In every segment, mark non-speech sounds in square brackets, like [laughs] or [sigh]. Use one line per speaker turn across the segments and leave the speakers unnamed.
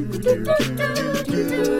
Hello,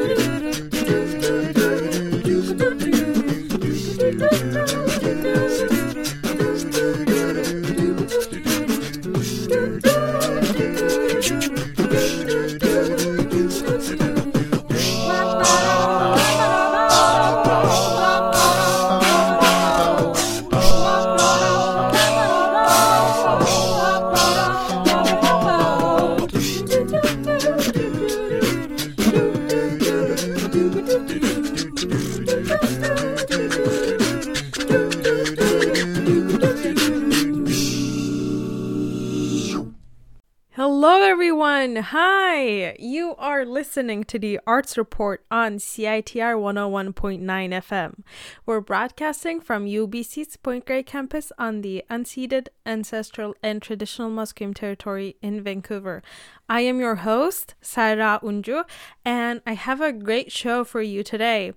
listening to the Arts Report on CITR 101.9 FM. We're broadcasting from UBC's Point Grey campus on the unceded, ancestral, and traditional Musqueam territory in Vancouver. I am your host, Serra Unju, and I have a great show for you today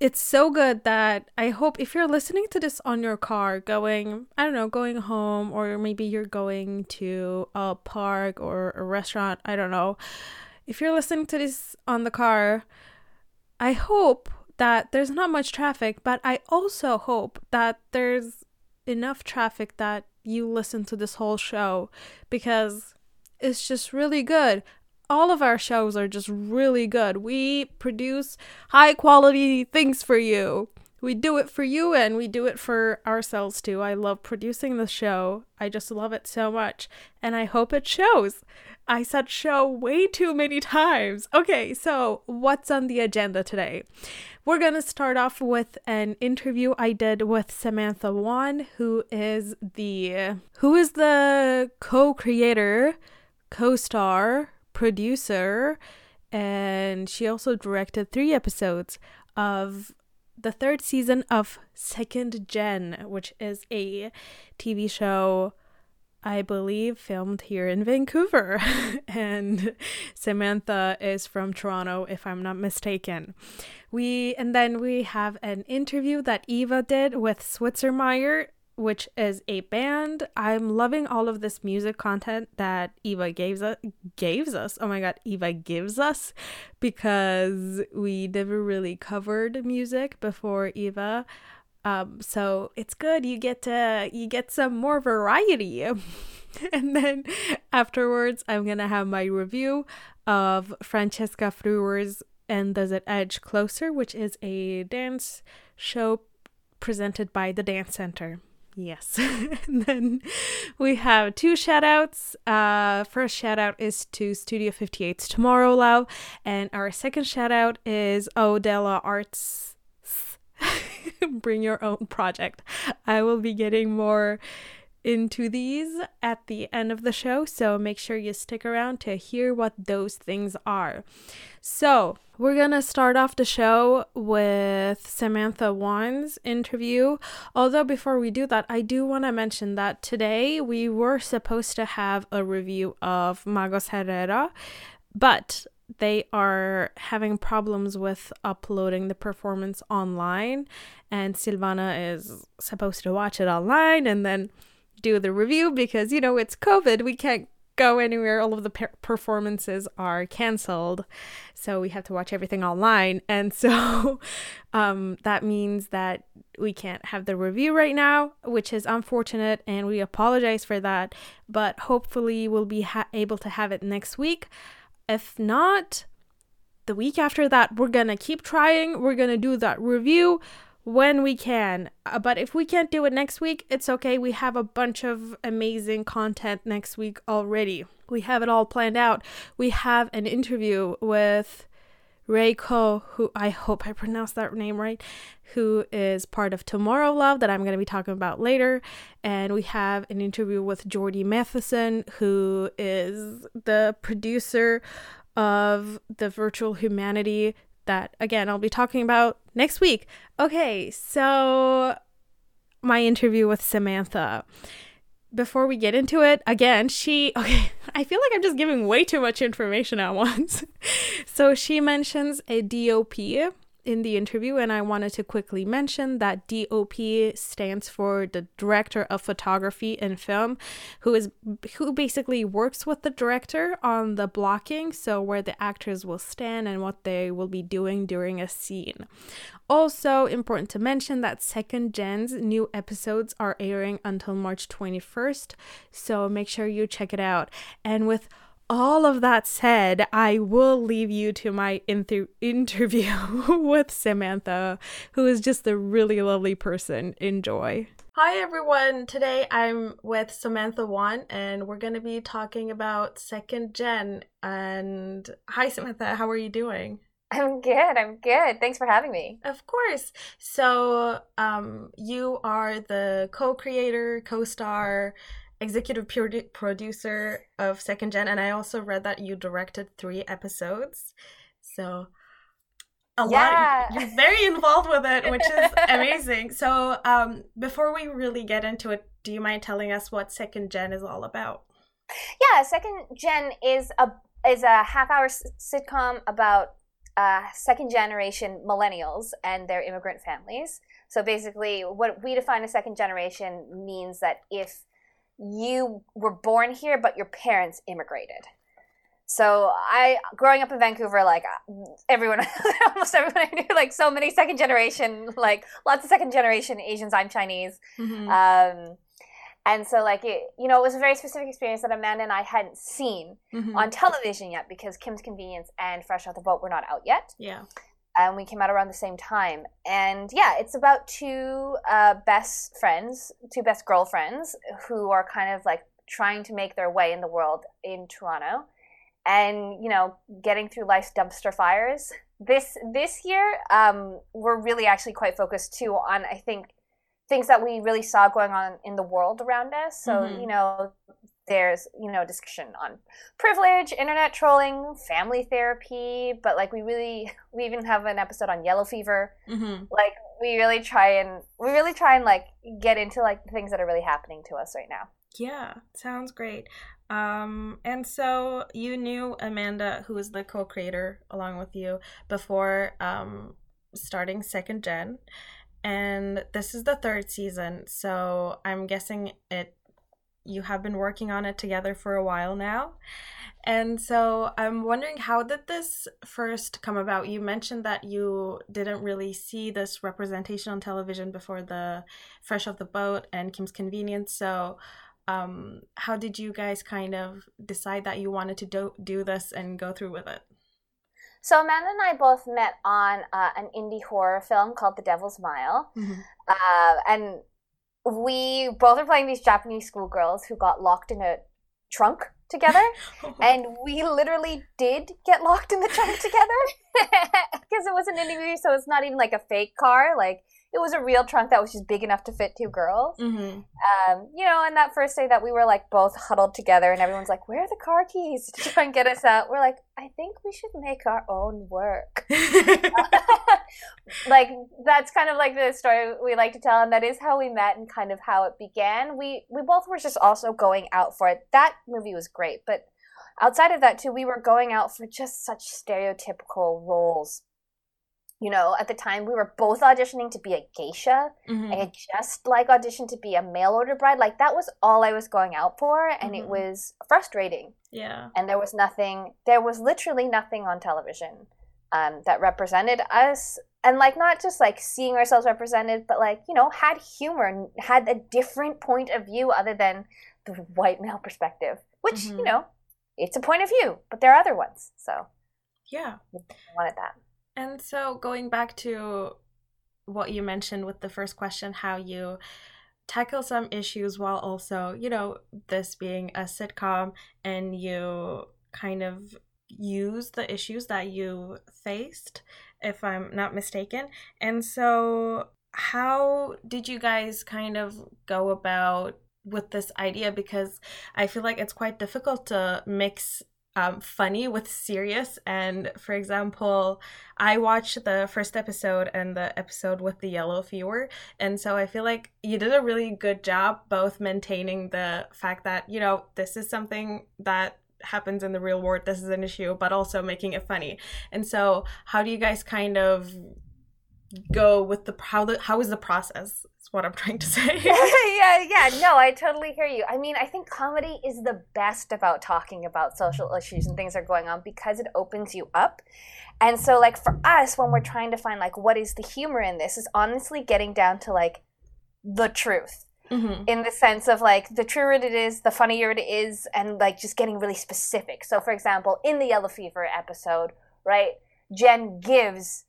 it's so good that I hope if you're listening to this on your car going, I don't know, going home, or maybe you're going to a park or a restaurant, I don't know. If you're listening to this on the car, I hope that there's not much traffic, but I also hope that there's enough traffic that you listen to this whole show because it's just really good all of our shows are just really good. We produce high quality things for you. We do it for you and we do it for ourselves too. I love producing the show. I just love it so much. And I hope it shows. I said show way too many times. Okay, so what's on the agenda today? We're going to start off with an interview I did with Samantha Wan, who is the who is the co-creator, co-star producer, and she also directed three episodes of the third season of Second Jen, which is a TV show I believe filmed here in Vancouver. [laughs] and Samantha is from Toronto, if I'm not mistaken. We and then we have an interview that Eva did with Switzermaier which is a band. I'm loving all of this music content that Eva gives us gives us. Oh my god, Eva gives us because we never really covered music before Eva. Um, so it's good. You get to you get some more variety. [laughs] and then afterwards, I'm gonna have my review of Francesca Frewer's and Does It Edge Closer, which is a dance show presented by the Dance Center. Yes. [laughs] and then we have two shout outs. Uh, first shout out is to Studio 58's TomorrowLove. And our second shout out is O.Dela Arts. [laughs] [laughs] Bring your own project. I will be getting more into these at the end of the show, so make sure you stick around to hear what those things are. So, we're gonna start off the show with Samantha Wan's interview. Although, before we do that, I do want to mention that today we were supposed to have a review of Magos Herrera, but they are having problems with uploading the performance online, and Silvana is supposed to watch it online and then do the review because, you know, it's COVID. We can't go anywhere. All of the per- performances are canceled. So we have to watch everything online. And so [laughs] um, that means that we can't have the review right now, which is unfortunate. And we apologize for that. But hopefully, we'll be ha- able to have it next week. If not, the week after that, we're to keep trying. We're to do that review when we can. Uh, but if we can't do it next week, it's okay. We have a bunch of amazing content next week already. We have it all planned out. We have an interview with Reiko, who I hope I pronounced that name right, who is part of TomorrowLove that I'm going to be talking about later. And we have an interview with Jordy Matheson, who is the producer of the Virtual Humanity that again I'll be talking about next week. Okay, so my interview with Samantha. Before we get into it, again, she [laughs] okay, I feel like I'm just giving way too much information at once. [laughs] so she mentions a DOP
in the interview, and I wanted to quickly mention that DOP stands for the Director of Photography in Film, who is who basically works with the director on the blocking, so where the actors will stand and what they will be doing during a scene. Also, important to mention that Second Jen's new episodes are airing until March 21st, so make sure you check it out. And with all of that said, I will leave you to my inter- interview [laughs] with Samantha, who is just a really lovely person. Enjoy. Hi, everyone. Today I'm with Samantha Wan, and we're going to be talking about Second Jen. And hi, Samantha. How are you doing?
I'm good. I'm good. Thanks for having me.
Of course. So, um, you are the co creator, co star, executive produ- producer of Second Jen, and I also read that you directed three episodes. So a yeah. lot. You're very involved with it, which is [laughs] amazing. So um, before we really get into it, do you mind telling us what Second Jen is all about?
Yeah, Second Jen is a is a half hour sitcom about uh, second generation millennials and their immigrant families. So basically, what we define as second generation means that if you were born here, but your parents immigrated. So I, growing up in Vancouver, like everyone, [laughs] almost everyone I knew, like so many second generation, like lots of second generation Asians. I'm Chinese, mm-hmm. um, and so like it, you know, it was a very specific experience that Amanda and I hadn't seen mm-hmm. on television yet because Kim's Convenience and Fresh Off the Boat were not out yet.
Yeah
and we came out around the same time. And yeah, it's about two uh, best friends, two best girlfriends who are kind of like trying to make their way in the world in Toronto, and you know, getting through life's dumpster fires. This this year, um, we're really actually quite focused too on I think things that we really saw going on in the world around us. So mm-hmm. you know, there's you know discussion on privilege internet trolling family therapy but like we really we even have an episode on yellow fever. Mm-hmm. like we really try and we really try and like get into like the things that are really happening to us right now.
Yeah sounds great. Um and so you knew amanda who is the co-creator along with you before um starting Second Jen and this is the third season so i'm guessing it you have been working on it together for a while now. And so I'm wondering how did this first come about? You mentioned that you didn't really see this representation on television before the Fresh Off the Boat and Kim's Convenience. So um, how did you guys kind of decide that you wanted to do, do this and go through with it?
So Amanda and I both met on uh, an indie horror film called The Devil's Mile, mm-hmm. uh, and we both are playing these Japanese schoolgirls who got locked in a trunk together. [laughs] and we literally did get locked in the trunk together [laughs] because it was an interview so it's not even like a fake car. Like it was a real trunk that was just big enough to fit two girls. Mm-hmm. Um, you know, and that first day that we were like both huddled together, and everyone's like, "Where are the car keys?" to try and get us out. We're like, "I think we should make our own work." [laughs] [laughs] like that's kind of like the story we like to tell, and that is how we met and kind of how it began. We we both were just also going out for it. That movie was great, but outside of that too, we were going out for just such stereotypical roles you know, at the time we were both auditioning to be a geisha. Mm-hmm. I had just like auditioned to be a mail order bride. Like that was all I was going out for, and mm-hmm. it was frustrating.
Yeah.
And there was nothing. There was literally nothing on television um, that represented us, and like not just like seeing ourselves represented, but like you know had humor and had a different point of view other than the white male perspective, which mm-hmm. you know it's a point of view, but there are other ones. So
yeah,
I wanted that.
And so going back to what you mentioned with the first question, how you tackle some issues while also, you know, this being a sitcom and you kind of use the issues that you faced, if I'm not mistaken. And so, how did you guys kind of go about with this idea? Because I feel like it's quite difficult to mix um, funny with serious. And for example, I watched the first episode and the episode with the yellow fever. And so I feel like you did a really good job both maintaining the fact that, you know, this is something that happens in the real world, this is an issue, but also making it funny. And so, how do you guys kind of go with the how the how is the process? Is what I'm trying to [laughs] say.
yeah, yeah. No, I totally hear you. I mean, I think comedy is the best about talking about social issues and things that are going on because it opens you up. And so, like for us, when we're trying to find like what is the humor in this, is honestly getting down to like the truth. Mm-hmm. In the sense of like the truer it is, the funnier it is, and like just getting really specific. So, for example, in the Yellow Fever episode, right, Jen gives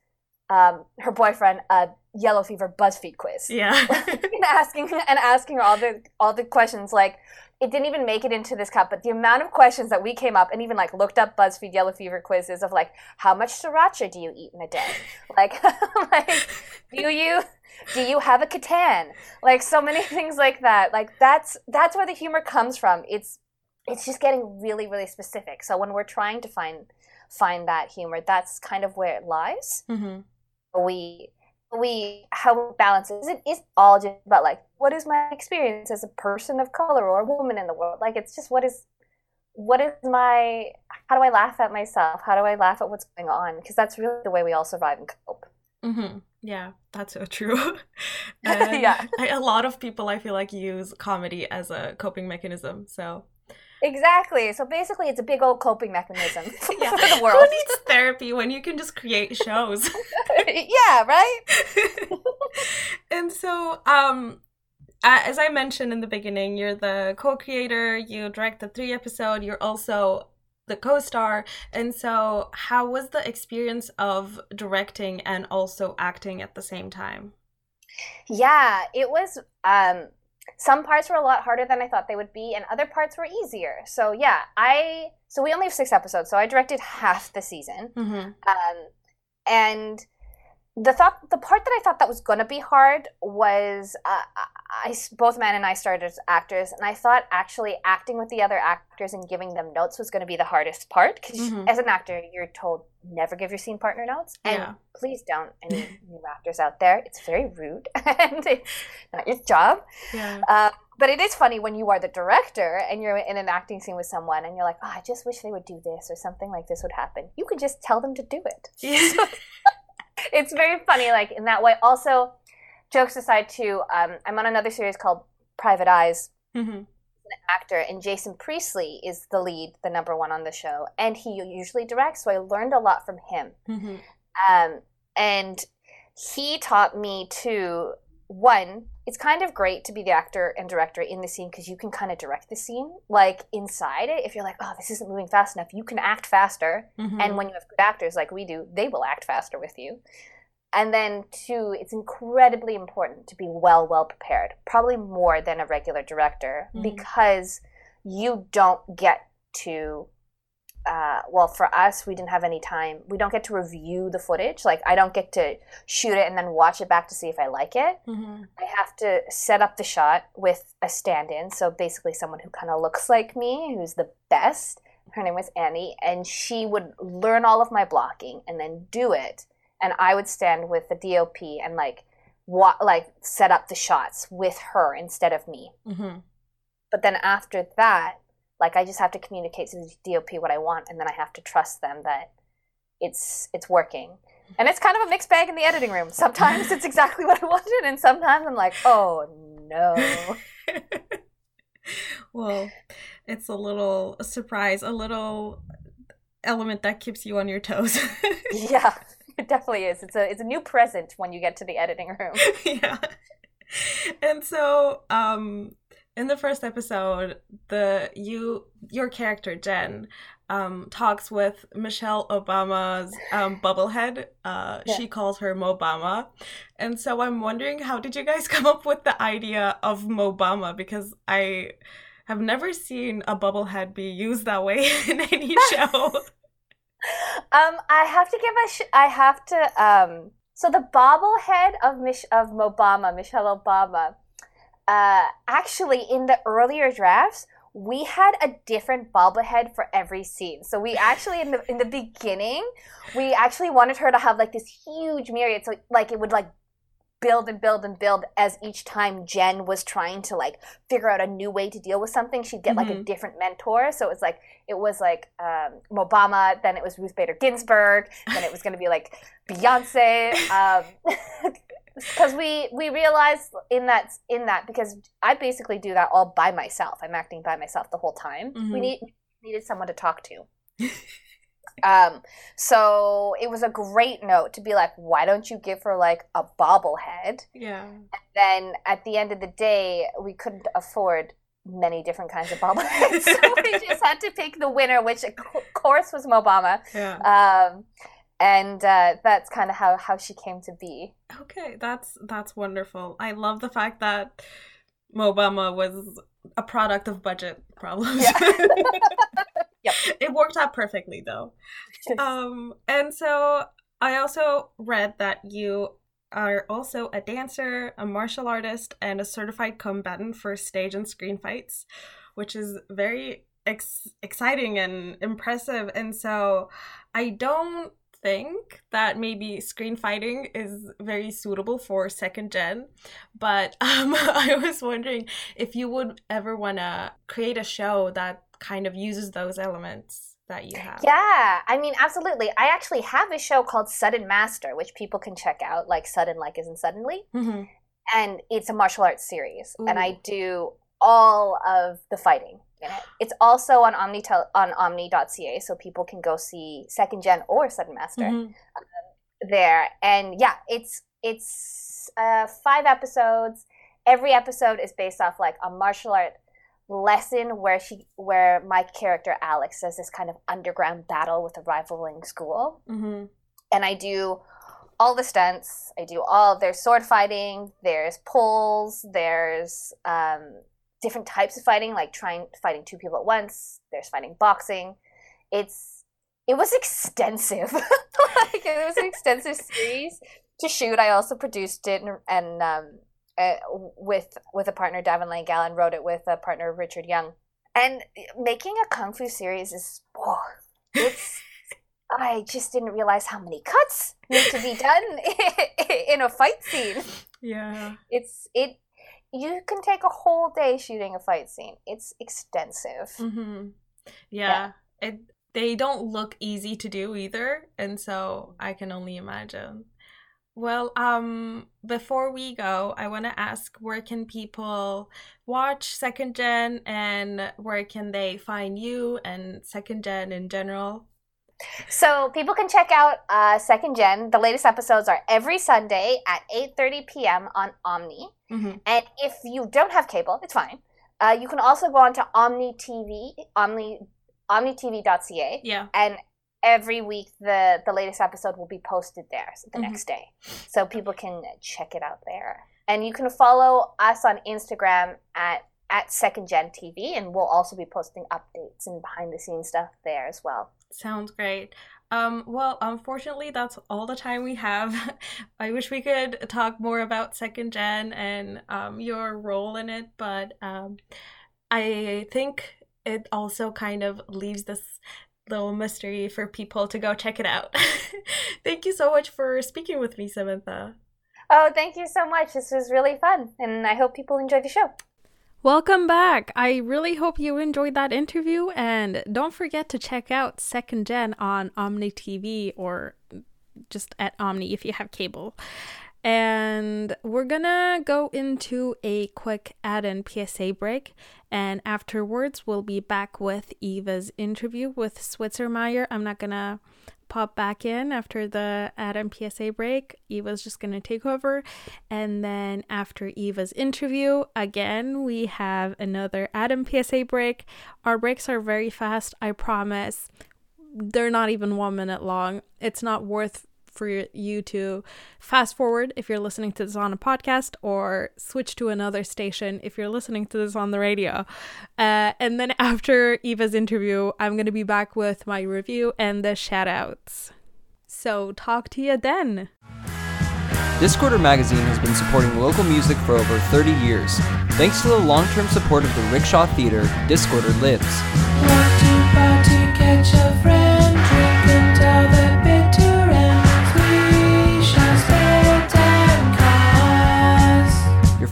um, her boyfriend a yellow fever BuzzFeed quiz.
Yeah, [laughs]
and asking and asking her all the all the questions. Like it didn't even make it into this cup, but the amount of questions that we came up and even like looked up BuzzFeed yellow fever quizzes of like how much sriracha do you eat in a day? [laughs] like, [laughs] like do you do you have a Catan? Like so many things like that. Like that's that's where the humor comes from. It's it's just getting really really specific. So when we're trying to find find that humor, that's kind of where it lies. Mm-hmm we we how it balances it is all just about like what is my experience as a person of color or a woman in the world? Like it's just what is what is my how do i laugh at myself? How do i laugh at what's going on? Because that's really the way we all survive and cope.
Mm-hmm. yeah that's so true. [laughs] Yeah. I, a lot of people i feel like use comedy as a coping mechanism so
Exactly. So basically, it's a big old coping mechanism [laughs] yeah. for the world.
Who needs therapy when you can just create shows? [laughs] [laughs]
yeah, right.
and so, um, as I mentioned in the beginning, you're the co-creator. You direct the three episode. You're also the co-star. And so, how was the experience of directing and also acting at the same time?
Yeah, it was. Um, some parts were a lot harder than I thought they would be, and other parts were easier. So yeah, I so we only have six episodes, so I directed half the season, mm-hmm. um, and the thought the part that I thought that was going to be hard was uh, I both man and I started as actors, and I thought actually acting with the other actors and giving them notes was going to be the hardest part because mm-hmm. as an actor you're told never give your scene partner notes, and yeah. please don't. Any new actors out there, it's very rude [laughs] and it's not your job. Yeah. Uh, but it is funny when you are the director and you're in an acting scene with someone and you're like, oh, I just wish they would do this or something like this would happen. You could just tell them to do it. Yeah. [laughs] [laughs] it's very funny, like in that way. Also, jokes aside, too, um, I'm on another series called Private Eyes. Mm-hmm. An actor, and Jason Priestley is the lead, the number one on the show, and he usually directs. So I learned a lot from him, mm-hmm. um, and he taught me to one it's kind of great to be the actor and director in the scene because you can kind of direct the scene like inside it if you're like oh this isn't moving fast enough you can act faster mm-hmm. and when you have good actors like we do they will act faster with you and then two it's incredibly important to be well well prepared probably more than a regular director mm-hmm. because you don't get to uh, well, for us, we didn't have any time. We don't get to review the footage. Like, I don't get to shoot it and then watch it back to see if I like it. Mm-hmm. I have to set up the shot with a stand in. So, basically, someone who kind of looks like me, who's the best. Her name was Annie, and she would learn all of my blocking and then do it. And I would stand with the DOP and like, wa- like set up the shots with her instead of me. Mm-hmm. But then after that, like I just have to communicate to the DOP what I want, and then I have to trust them that it's it's working. And it's kind of a mixed bag in the editing room. Sometimes it's exactly what I wanted, and sometimes I'm like, oh no. [laughs]
well, it's a little surprise, a little element that keeps you on your toes. [laughs] [laughs]
yeah, it definitely is. It's a it's a new present when you get to the editing room.
yeah. And so, um, in the first episode, the you your character Jen um, talks with Michelle Obama's um, bubblehead. Uh, yeah. She calls her Mobama, and so I'm wondering how did you guys [laughs] come up with the idea of Mobama? Because I have never seen a bubblehead be used that way [laughs] in any [laughs] show.
um, I have to give a. Sh- I have to. Um, so the bobblehead of Mich- of Mobama, Michelle Obama uh, actually in the earlier drafts we had a different bobblehead for every scene. So we actually in the in the beginning, we actually wanted her to have like this huge myriad, so like it would like build and build and build as each time Jen was trying to like figure out a new way to deal with something, she'd get like a
Mhm.
different mentor. So it was like it was like um, Obama, then it was Ruth Bader Ginsburg, then it was going to be like Beyonce. Um, [laughs] because we we realized in that in that because I basically do that all by myself. I'm acting by myself the whole time. We
Mhm.
need needed someone to talk to. um, so it was a great note to be like, why don't you give her like a bobblehead?
Yeah.
Then at the end of the day, we couldn't afford many different kinds of bobbleheads, [laughs] so we [laughs] just had to pick the winner, which of course was Mobama.
Yeah.
Um, and uh, that's kind of how how she came to be.
Okay, that's that's wonderful. I love the fact that Mobama was a product of budget problems.
Yeah. [laughs] Yep.
It worked out perfectly though. [laughs] Um and so I also read that you are also a dancer, a martial artist, and a certified combatant for stage and screen fights, which is very ex- exciting and impressive. And so I don't think that maybe screen fighting is very suitable for Second Jen, but [laughs] um, [laughs] I was wondering if you would ever want to create a show that kind of uses those elements that you have.
Yeah, I mean, absolutely. I actually have a show called Sudden Master, which people can check out, like sudden, like isn't suddenly,
hmm
and it's a martial arts series, and I do all of the fighting. It's also on Omni on Omni.ca, so people can go see Second Jen or Sudden Master
Mhm.
there. And yeah, it's it's uh, five episodes. Every episode is based off like a martial art lesson where she where my character Alex does this kind of underground battle with a rivaling school.
Mhm.
And I do all the stunts. I do all there's sword fighting, there's pulls, there's um, different types of fighting, like trying fighting two people at once. There's fighting boxing. It's it was extensive. [laughs] like it was an extensive series to shoot. I also produced it and, and um, uh, with with a partner, Davin Langal, and wrote it with a partner, Richard Young. And making a kung fu series is, oh, it's. [laughs] I just didn't realize how many cuts need to be done [laughs] in a fight scene.
Yeah.
It's it. You can take a whole day shooting a fight scene. It's extensive.
hmm Yeah. It they don't look easy to do either, and so I can only imagine. Well, um, before we go, I want to ask where can people watch Second Jen and where can they find you and Second Jen in general?
So people can check out uh, Second Jen. The latest episodes are every Sunday at 8:30 p.m. on Omni.
Hmm
And if you don't have cable, it's fine. Uh, you can also go on to Omni TV, Omni, OmniTV.ca,
Yeah.
and every week the the latest episode will be posted there so the
Mhm.
next day, so people can check it out there. And you can follow us on Instagram at at Second Jen TV, and we'll also be posting updates and behind the scenes stuff there as well.
Sounds great. Um, well, unfortunately, that's all the time we have. [laughs] I wish we could talk more about Second Jen and um, your role in it, but um, I think it also kind of leaves this little mystery for people to go check it out. [laughs] Thank you so much for speaking with me, Samantha.
Oh, thank you so much. This was really fun, and I hope people enjoy the show.
Welcome back. I really hope you enjoyed that interview and don't forget to check out Second Jen on Omni TV or just at Omni if you have cable. And we're gonna go into a quick ad and PSA break, and afterwards we'll be back with Eva's interview with Switzermaier. I'm not gonna pop back in after the Adam PSA break. Eva's just gonna take over, and then after Eva's interview, again we have another Adam PSA break. Our breaks are very fast, I promise. They're not even one minute long. It's not worth for you to fast forward if you're listening to this on a podcast or switch to another station if you're listening to this on the radio. Uh, and then after Eva's interview, I'm going to be back with my review and the shout outs. So, talk to you then.
Discorder Magazine has been supporting local music for over 30 years. Thanks to the long term support of the Rickshaw Theater, Discorder lives.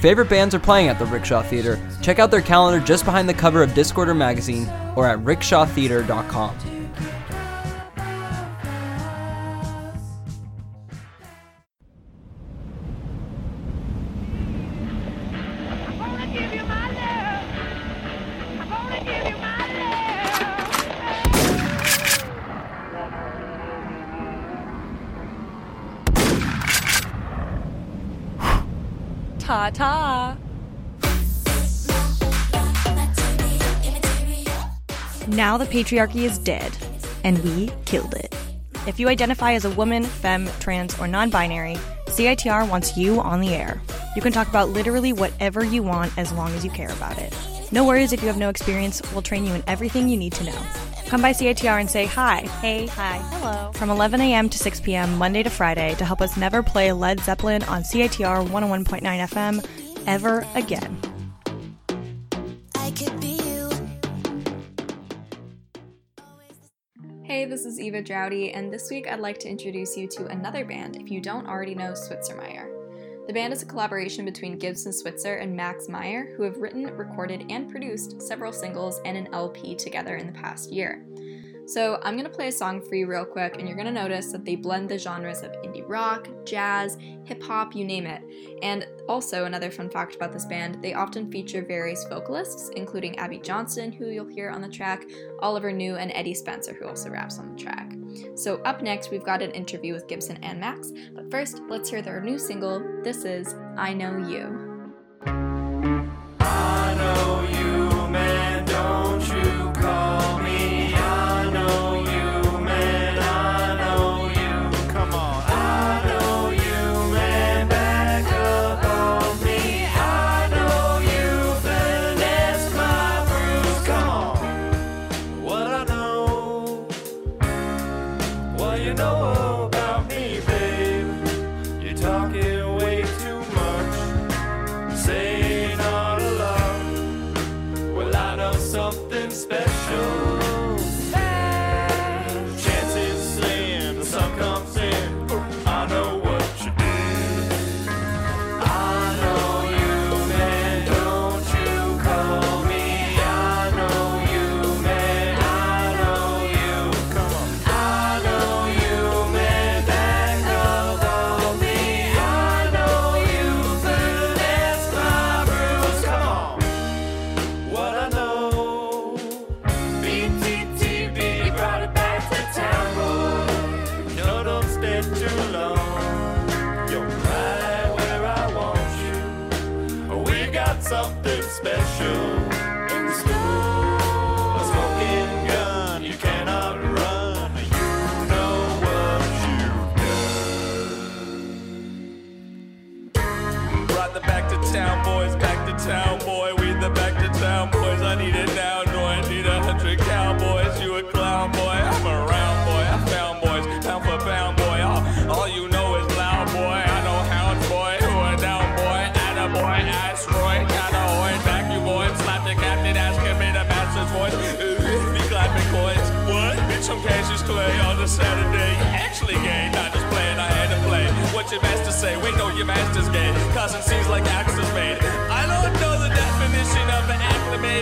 Favorite bands are playing at the Rickshaw Theater, check out their calendar just behind the cover of Discorder magazine or at rickshawtheater.com.
Ta ta. Now the patriarchy is dead, and we killed it. If you identify as a woman, femme, trans, or non binary, CITR wants you on the air. You can talk about literally whatever you want as long as you care about it. No worries if you have no experience, we'll train you in everything you need to know. Come by CITR and say hi. Hey, hi, hello. From 11 a.m. to 6 p.m., Monday to Friday, to help us never play Led Zeppelin on CITR 101.9 FM ever again.
I could be you.
Hey, this is Eva Droughty, and this week I'd like to introduce you to another band if you don't already know Switzermaier. The band is a collaboration between Gibson Switzer and Max Maier, who have written, recorded, and produced several singles and an LP together in the past year. So, I'm gonna play a song for you real quick, and you're gonna notice that they blend the genres of indie rock, jazz, hip hop, you name it. And also, another fun fact about this band, they often feature various vocalists, including Abby Johnson, who you'll hear on the track, Oliver New, and Eddie Spencer, who also raps on the track. So, up next, we've got an interview with Gibson and Max, but first, let's hear their new single. This is I Know You.
I know you, man, don't you call me.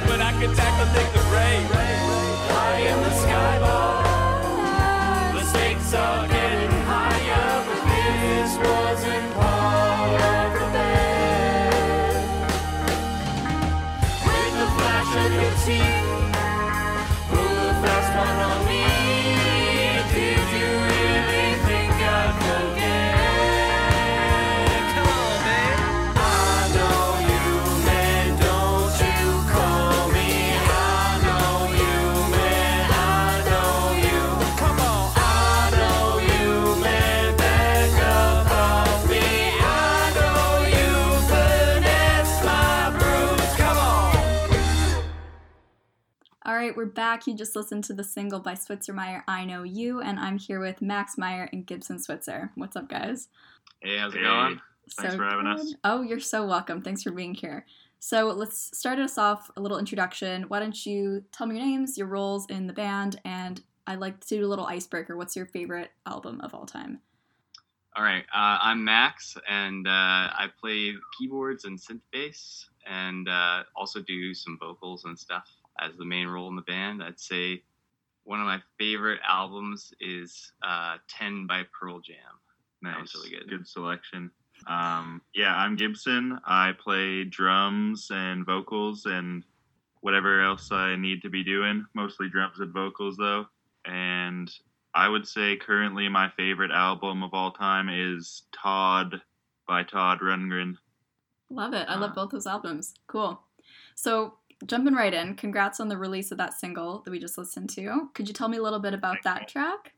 But I can tackle things
right, we're back. You just listened to the single by Switzermaier, I Know You, and I'm here with Max Maier and Gibson Switzer. What's up, guys?
Hey, how's it going? Thanks
So
for having us.
Oh, you're so welcome. Thanks for being here. So let's start us off a little introduction. Why don't you tell me your names, your roles in the band, and I'd like to do a little icebreaker. What's your favorite album of all time?
All right, uh, I'm Max, and uh, I play keyboards and synth bass, and uh, also do some vocals and stuff as the main role in the band. I'd say one of my favorite albums is uh, 10 by Pearl Jam. That
Nice.
was really good.
Good selection. Um, yeah, I'm Gibson. I play drums and vocals and whatever else I need to be doing. Mostly drums and vocals, though. And I would say currently my favorite album of all time is Todd by Todd Rundgren.
Love it. I love
Uh,
both those albums. Cool. So, jumping right in, congrats on the release of that single that we just listened to. Could you tell me a little bit about that track?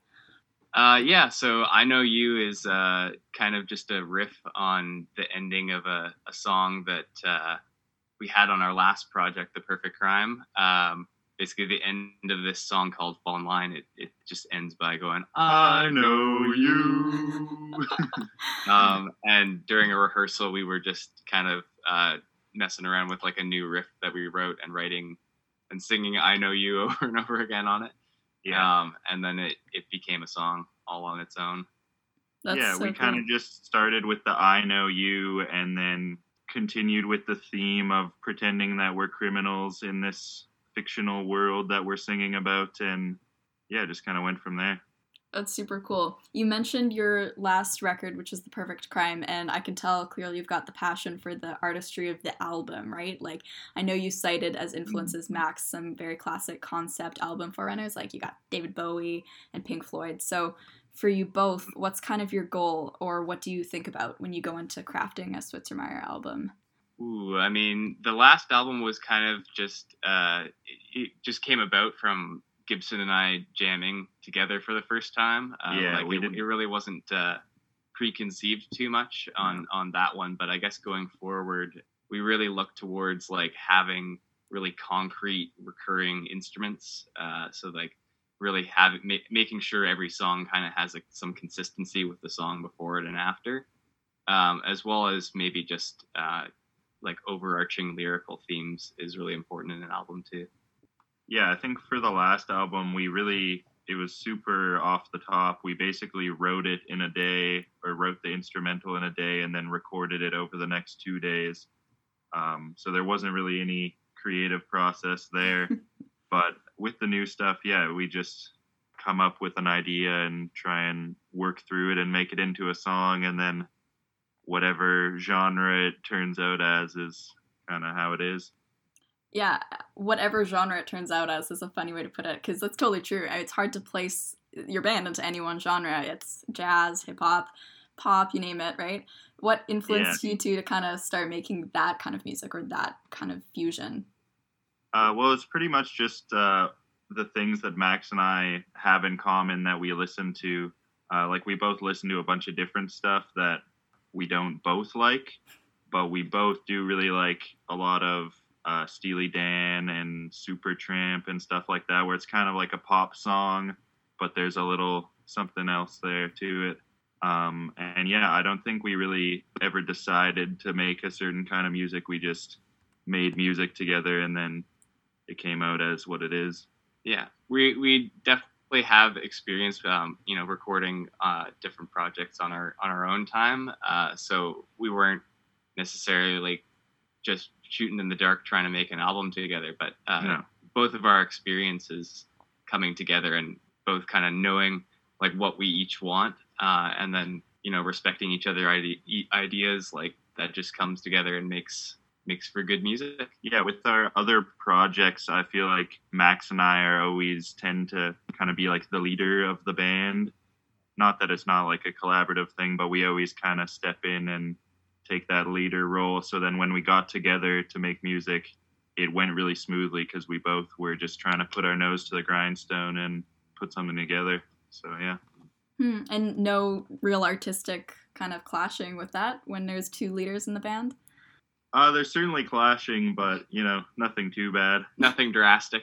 Uh, yeah, so I Know You is uh, kind of just a riff on the ending of a, a song that uh, we had on our last project, The Perfect Crime. Um, basically, the end of this song called Fall in Line, it, it just ends by going,
I know you. [laughs]
um, and during a rehearsal, we were just kind of uh, messing around with like a new riff that we wrote and writing and singing "I Know You" [laughs] over and over again on it.
yeah.
Um, and then it, it became a song all on its own.
That's
yeah,
so
we kind of just started with the I know you and then continued with the theme of pretending that we're criminals in this fictional world that we're singing about and yeah, just kind of went from there.
That's super cool. You mentioned your last record, which is The Perfect Crime, and I can tell clearly you've got the passion for the artistry of the album, right? Like, I know you cited as influences, Max, some very classic concept album forerunners, like you got David Bowie and Pink Floyd. So, for you both, what's kind of your goal, or what do you think about when you go into crafting a Switzermaier album?
Ooh, I mean, the last album was kind of just uh, it, it just came about from Gibson and I jamming together for the first time. Uh,
Yeah,
like
we
it,
didn't-
it really wasn't uh, preconceived too much on on that one, but I guess going forward, we really look towards like having really concrete recurring instruments. Uh, so like really having ma- making sure every song kind of has like some consistency with the song before it and after, um, as well as maybe just uh, like overarching lyrical themes is really important in an album too.
Yeah, I think for the last album, we really, it was super off the top. We basically wrote it in a day or wrote the instrumental in a day and then recorded it over the next two days. Um, so there wasn't really any creative process there. [laughs] but with the new stuff, yeah, we just come up with an idea and try and work through it and make it into a song. And then whatever genre it turns out as is kind of how it is.
Yeah, whatever genre it turns out as is a funny way to put it because that's totally true. It's hard to place your band into any one genre. It's jazz, hip hop, pop, you name it, right? What influenced you two to kind of start making that kind of music or that kind of fusion?
Uh, well, it's pretty much just uh, the things that Max and I have in common that we listen to. Uh, like we both listen to a bunch of different stuff that we don't both like, but we both do really like a lot of uh, Steely Dan and Supertramp and stuff like that, where it's kind of like a pop song, but there's a little something else there to it. Um, and yeah, I don't think we really ever decided to make a certain kind of music. We just made music together and then it came out as what it is.
Yeah, we we definitely have experience, um, you know, recording uh, different projects on our on our own time. Uh, so we weren't necessarily like just shooting in the dark trying to make an album together, but uh,
No.
both of our experiences coming together and both kind of knowing like what we each want, uh, and then you know respecting each other ide- ideas like that just comes together and makes makes for good music.
Yeah, with our other projects, I feel like Max and I are always tend to kind of be like the leader of the band. Not that it's not like a collaborative thing, but we always kind of step in and take that leader role. So then when we got together to make music, it went really smoothly because we both were just trying to put our nose to the grindstone and put something together. So yeah.
Hmm. And no real artistic kind of clashing with that when there's two leaders in the band?
Uh, they're certainly clashing, but you know, nothing too bad. [laughs]
Nothing drastic.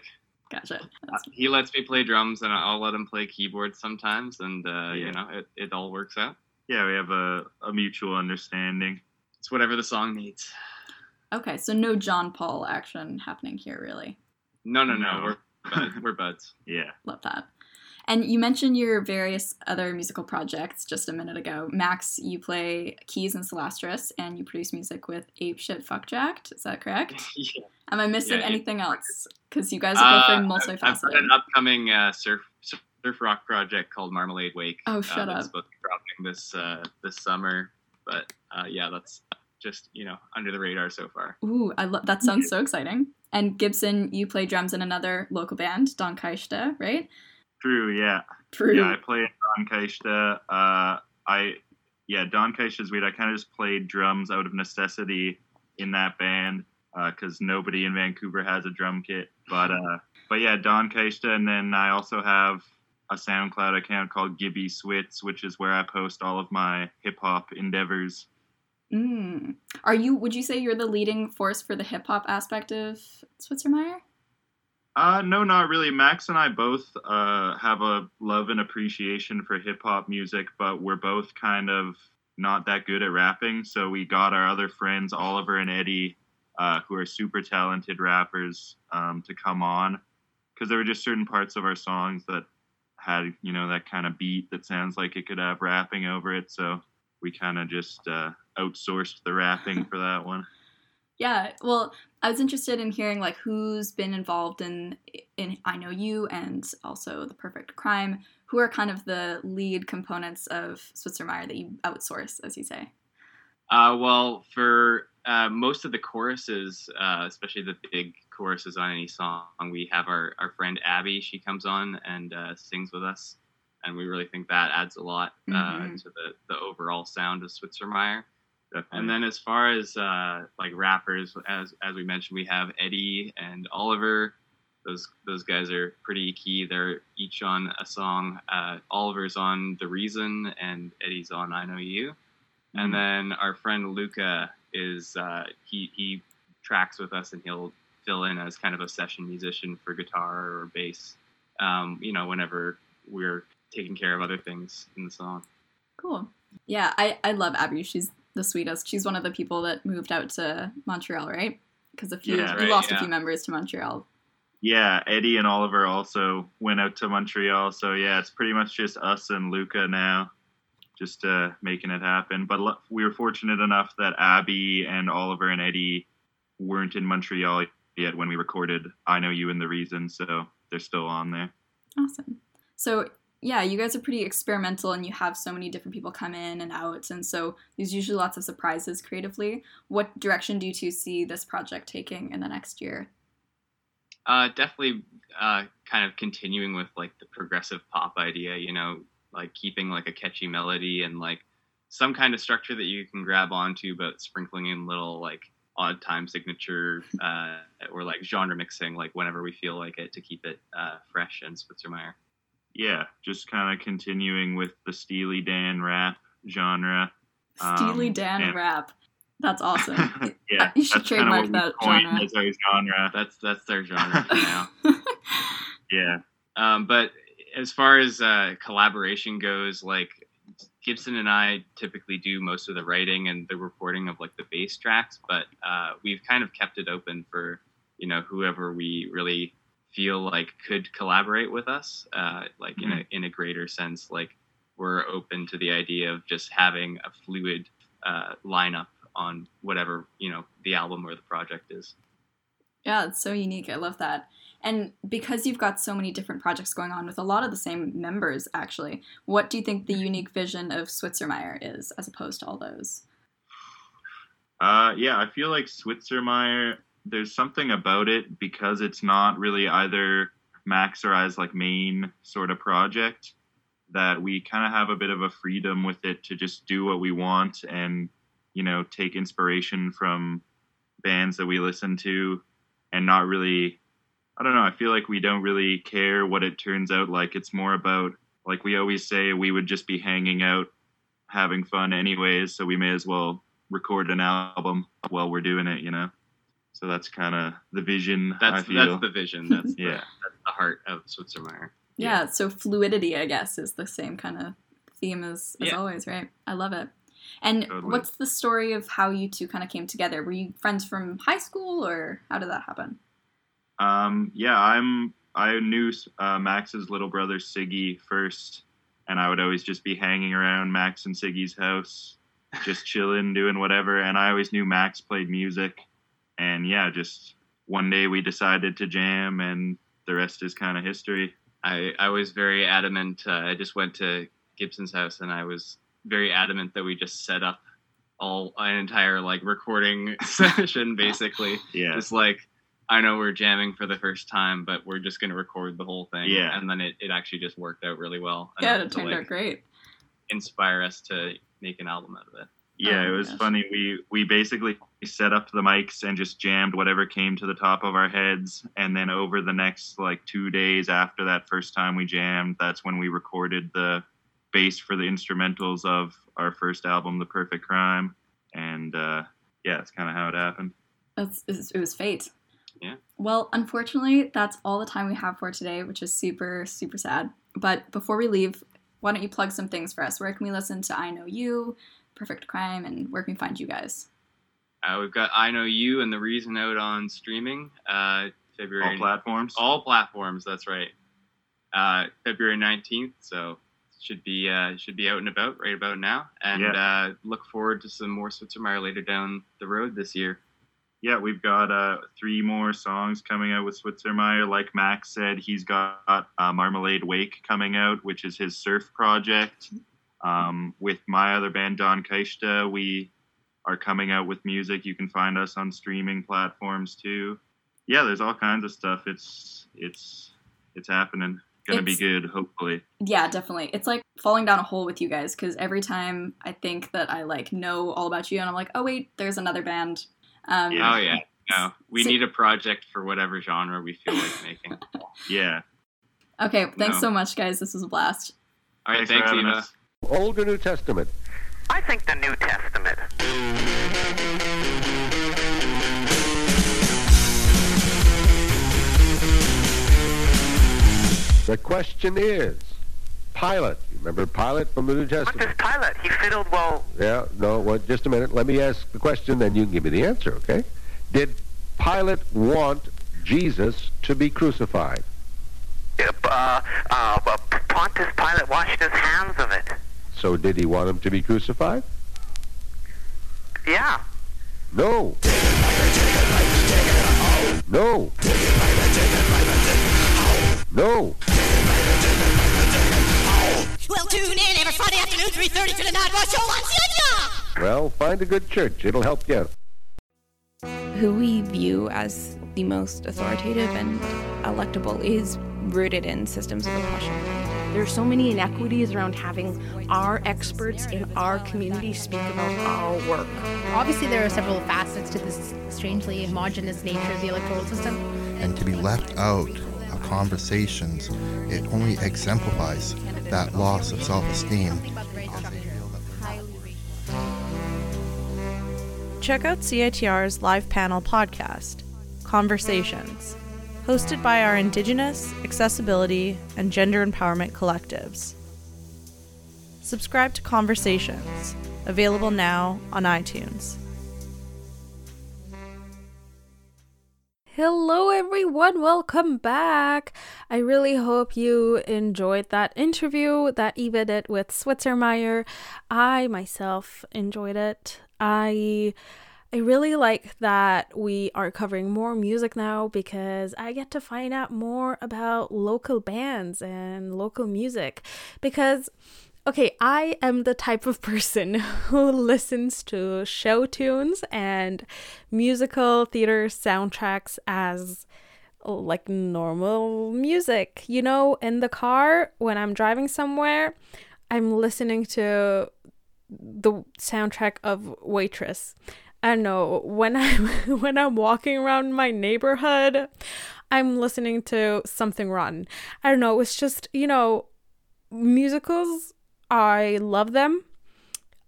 Gotcha.
Uh,
That's
he lets me play drums and I'll let him play keyboards sometimes and uh,
Yeah.
you know it, it all works out
Yeah, we have a, a mutual understanding.
It's whatever the song needs
Okay, so no John Paul action happening here, really.
no no no,
No.
we're bud, we're buds [laughs]
Yeah.
Love that. And you mentioned your various other musical projects just a minute ago. Max, you play keys in Celastris and you produce music with Ape Shit Fuckjacked. Is that correct? [laughs]
yeah.
Am I missing
Yeah,
anything else? Because you guys
Uh,
are both very
I've got
multifaceted.
an upcoming uh, surf surf rock project called Marmalade Wake.
Oh, shut
uh,
up.
That's supposed to be dropping this uh, this summer, but uh, yeah, that's just you know under the radar so far.
Ooh, I love that sounds so exciting. And Gibson, you play drums in another local band, Don Kaishta, right?
True, yeah.
True.
Yeah, I play in Don. Uh, I yeah, Don Keishta's weird. I kind of just played drums out of necessity in that band because nobody in Vancouver has a drum kit. But uh, but yeah, Don Keishta, and then I also have a SoundCloud account called Gibby Switz, which is where I post all of my hip hop endeavors.
Mm. Are you? Would you say you're the leading force for the hip hop aspect of Switzermaier?
Uh, no, not really. Max and I both uh, have a love and appreciation for hip hop music, but we're both kind of not that good at rapping. So we got our other friends, Oliver and Eddie, uh, who are super talented rappers, um, to come on because there were just certain parts of our songs that had, you know, that kind of beat that sounds like it could have rapping over it. So we kind of just uh, outsourced the rapping [laughs] for that one.
Yeah. Well, I was interested in hearing like who's been involved in in I Know You and also The Perfect Crime. Who are kind of the lead components of Switzermaier that you outsource, as you say?
Uh, well, for uh, most of the choruses, uh, especially the big choruses on any song, we have our, our friend Abby. She comes on and uh, sings with us, and we really think that adds a lot uh,
Mhm.
to the, the overall sound of Switzermaier.
Definitely.
And then as far as uh, like rappers, as as we mentioned, we have Eddie and Oliver. Those those guys are pretty key. They're each on a song. Uh, Oliver's on The Reason, and Eddie's on I Know You. And then our friend Luca is uh, he he tracks with us, and he'll fill in as kind of a session musician for guitar or bass. Um, you know, whenever we're taking care of other things in the song.
Cool. Yeah, I, I love Abby. She's the sweetest. She's one of the people that moved out to Montreal, right? Because a few
Yeah,
we
right,
lost a few members to Montreal.
Yeah, Eddie and Oliver also went out to Montreal. So yeah, it's pretty much just us and Luca now, just uh, making it happen. But lo- we were fortunate enough that Abby and Oliver and Eddie weren't in Montreal yet when we recorded "I Know You" and the Reason, so they're still on there.
Awesome. So yeah, you guys are pretty experimental and you have so many different people come in and out and so there's usually lots of surprises creatively. What direction do you two see this project taking in the next year?
Uh, definitely uh, kind of continuing with like the progressive pop idea, you know, like keeping like a catchy melody and like some kind of structure that you can grab onto, but sprinkling in little like odd time signature [laughs] uh, or like genre mixing, like whenever we feel like it to keep it uh, fresh and Switzermaier.
Yeah, just kind of continuing with the Steely Dan rap genre.
Steely
Um,
Dan
and-
rap. That's awesome. [laughs]
yeah, [laughs]
You should
that's
trademark
what we
that genre.
as our genre.
That's that's their genre for now.
Yeah.
Um, but as far as uh, collaboration goes, like Gibson and I typically do most of the writing and the recording of like the bass tracks, but uh, we've kind of kept it open for you know whoever we really feel like could collaborate with us, uh, like in a in a greater sense. Like we're open to the idea of just having a fluid uh, lineup on whatever you know the album or the project is.
Yeah, it's so unique. I love that. And because you've got so many different projects going on with a lot of the same members, actually, what do you think the unique vision of Switzermaier is as opposed to all those?
Uh, yeah, I feel like Switzermaier. There's something about it because it's not really either Max or I's like main sort of project that we kind of have a bit of a freedom with it to just do what we want and you know take inspiration from bands that we listen to and not really I don't know, I feel like we don't really care what it turns out like. It's more about like we always say we would just be hanging out having fun anyways, so we may as well record an album while we're doing it, you know. So that's kind of the vision. I
That's
feel.
that's the vision. That's the,
Yeah.
that's the heart of Switzermaier.
Yeah, so fluidity, I guess, is the same kind of theme as, as
Yeah.
always, right? I love it. And
Totally.
what's the story of how you two kind of came together? Were you friends from high school, or how did that happen?
Um, yeah, I'm I knew uh, Max's little brother Siggy first, and I would always just be hanging around Max and Siggy's house, just chilling, [laughs] doing whatever. And I always knew Max played music, and yeah, just one day we decided to jam, and the rest is kind of history.
I, I was very adamant. Uh, I just went to Gibson's house and I was very adamant that we just set up all an entire like recording [laughs] session basically.
Yeah.
Just like I know we're jamming for the first time, but we're just gonna record the whole thing.
Yeah.
And then it, it actually just worked out really well.
Yeah,
enough
it
to,
turned
like,
out great.
Inspire us to make an album out of it.
Yeah,
Oh
it was
gosh.
funny. We we basically set up the mics and just jammed whatever came to the top of our heads, and then over the next like two days after that first time we jammed, that's when we recorded the bass for the instrumentals of our first album, The Perfect Crime, and uh, yeah, it's kind of how it happened.
It's, it's, it was fate.
Yeah.
Well, unfortunately, that's all the time we have for today, which is super, super sad. But before we leave, why don't you plug some things for us? Where can we listen to I Know You, Perfect Crime, and where can we find you guys?
Uh, we've got I Know You and The Reason out on streaming. Uh, February
All platforms.
all platforms. That's right. Uh, February nineteenth. So should be uh, should be out and about right about now. And
Yeah.
uh, look forward to some more Switzermaier later down the road this year.
Yeah, we've got uh, three more songs coming out with Switzermaier. Like Max said, he's got uh, Marmalade Wake coming out, which is his surf project. Um, with my other band, Don Keishta, we are coming out with music. You can find us on streaming platforms too. Yeah, there's all kinds of stuff. It's it's it's happening. Gonna be good, hopefully.
Yeah, definitely. It's like falling down a hole with you guys because every time I think that I like know all about you, and I'm like, oh wait, there's another band. Um,
Yeah.
Oh yeah. No, we
So-
need a project for whatever genre we feel like making. [laughs]
Yeah.
Okay, thanks
No.
so much, guys. This was a blast.
All right,
for
thanks,
having
Eva.
us.
Old or New Testament?
I think the New Testament.
The question is, Pilate. You remember Pilate from the New Testament?
pilot? He fiddled well.
Yeah, no, well, just a minute. Let me ask the question, then you can give me the answer, okay? Did Pilate want Jesus to be crucified?
Uh, uh, Pontius Pilate washed his hands of it.
So did he want him to be crucified?
Yeah.
No. No. No.
Well, tune in every Friday afternoon, 3.30 to the Night Rush Show on CITR.
Well, find a good church. It'll help you
who we view as the most authoritative and electable is rooted in systems of oppression.
There are so many inequities around having our experts in our community speak about our work.
Obviously, there are several facets to this strangely homogenous nature of the electoral system.
and to be left out of conversations, it only exemplifies that loss of self-esteem.
Check out CITR's live panel podcast, Conversations, hosted by our Indigenous, accessibility, and gender empowerment collectives. Subscribe to Conversations, available now on iTunes. Hello, everyone. Welcome back. I really hope you enjoyed that interview that Eva did with Switzermaier. I myself enjoyed it. I I really like that we are covering more music now because I get to find out more about local bands and local music because okay, I am the type of person [laughs] who listens to show tunes and musical theater soundtracks as oh, like normal music. You know, in the car when I'm driving somewhere, I'm listening to the soundtrack of Waitress. I don't know when I'm [laughs] when I'm walking around my neighborhood, I'm listening to something rotten. I don't know. It's just you know, musicals. I love them.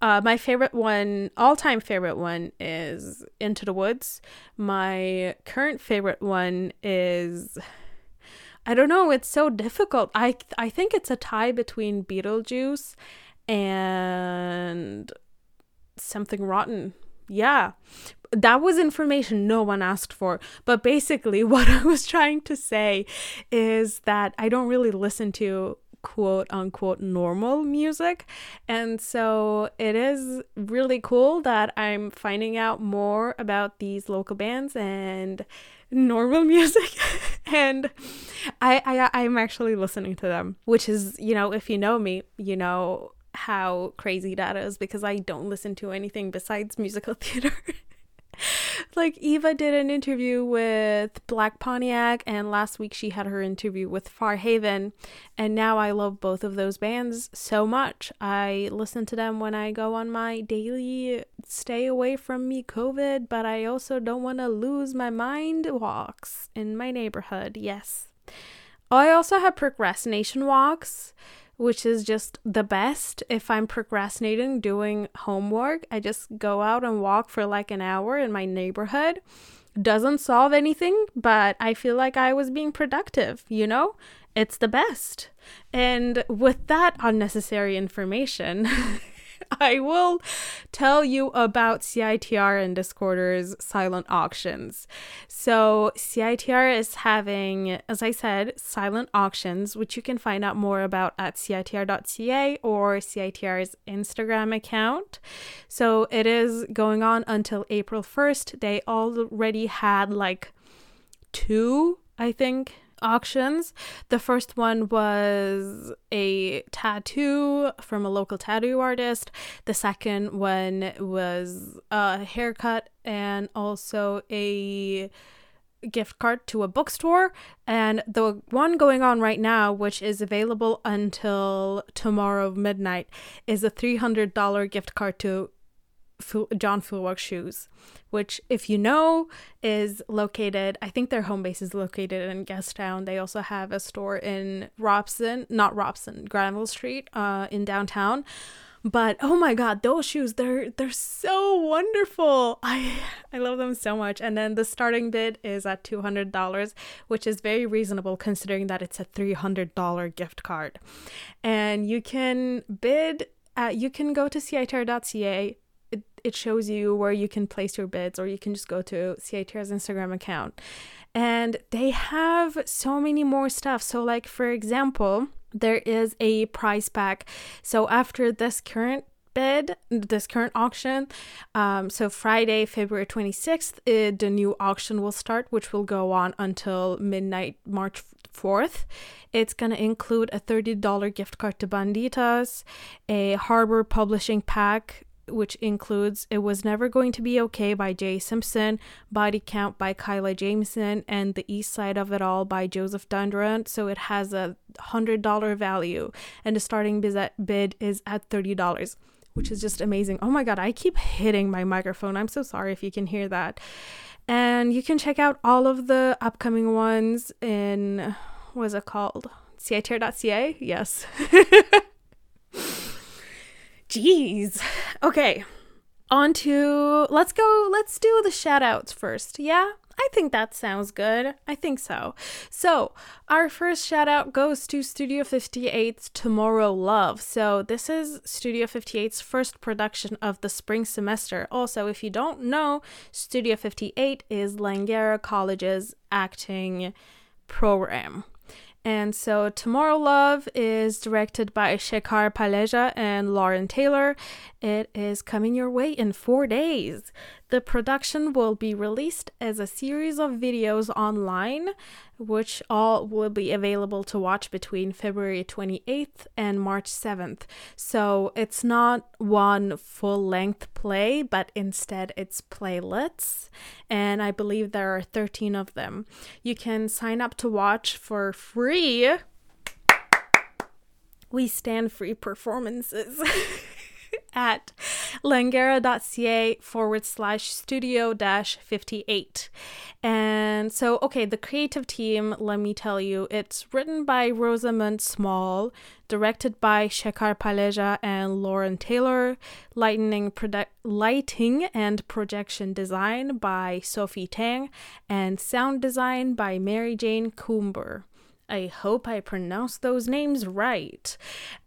Uh, my favorite one, all time favorite one, is Into the Woods. My current favorite one is. I don't know. It's so difficult. I I think it's a tie between Beetlejuice and something rotten Yeah. That was information no one asked for. But basically, [laughs] what I was trying to say is that I don't really listen to quote unquote normal music. And so it is really cool that I'm finding out more about these local bands and normal [laughs] music and I, I i'm actually listening to them which is you know if you know me you know how crazy that is because i don't listen to anything besides musical [laughs] theater [laughs] like Eva did an interview with Black Pontiac, and last week she had her interview with Farhaven, and now I love both of those bands so much. I listen to them when I go on my daily stay away from me COVID, but I also don't want to lose my mind walks in my neighborhood. Yes. I also have procrastination walks which is just the best. If I'm procrastinating doing homework, I just go out and walk for like an hour in my neighborhood. Doesn't solve anything, but I feel like I was being productive, you know? It's the best. And with that unnecessary information, [laughs] [laughs] I will tell you about CITR and Discorder's silent auctions. So, CITR is having, as I said, silent auctions, which you can find out more about at CITR.ca or CITR's Instagram account. So, it is going on until April 1st. They already had like two, I think, auctions. The first one was a tattoo from a local tattoo artist. The second one was a haircut and also a gift card to a bookstore. And the one going on right now, which is available until tomorrow midnight, is a $300 gift card to John Fluevog Shoes, which, if you know, is located, I think their home base is located in Gastown. They also have a store in Robson, not Robson, Granville Street uh, in downtown. But oh my god, those shoes, they're they're so wonderful. I I love them so much. And then the starting bid is at $200, which is very reasonable considering that it's a $300 gift card. And you can bid at, you can go to citr.ca it, shows you where you can place your bids or you can just go to CITR's Instagram account. And they have so many more stuff. So like for example, there is a prize pack. So after this current bid, this current auction. Um, so Friday, February 26th, it, the new auction will start, which will go on until midnight, March 4th. It's going to include a $30 gift card to Bandidas, a Harbor Publishing pack, which includes It Was Never Going to Be Okay by Jay Simpson, Body Count by Kyla Jamieson, and The East Side of It All by Joseph Dandurand. So it has a $100 value, and the starting bid is at $30, which is just amazing. Oh my god, I keep hitting my microphone. I'm so sorry if you can hear that. And you can check out all of the upcoming ones in, what is it called? CITR.ca? Yes. [laughs] Jeez. Okay. On to let's go. Let's do the shout outs first. Yeah? I think that sounds good. I think so. So, our first shout out goes to Studio 58's TomorrowLove. So, this is Studio 58's first production of the spring semester. Also, if you don't know, Studio 58 is Langara College's acting program. And so TomorrowLove is directed by Shekhar Paleja and Lauren Taylor. It is coming your way in four days. The production will be released as a series of videos online, which all will be available to watch between February 28th and March 7th. So it's not one full length play, but instead it's playlets, and I believe there are 13 of them. You can sign up to watch for free. We stand free performances. [laughs] at langara.ca forward slash studio dash 58. And so, okay, the creative team, let me tell you, it's written by Rosamund Small, directed by Shekhar Paleja and Lauren Taylor, lightning, produ- lighting and projection design by Sophie Tang, and sound design by Mary Jane Coomber. I hope I pronounced those names right.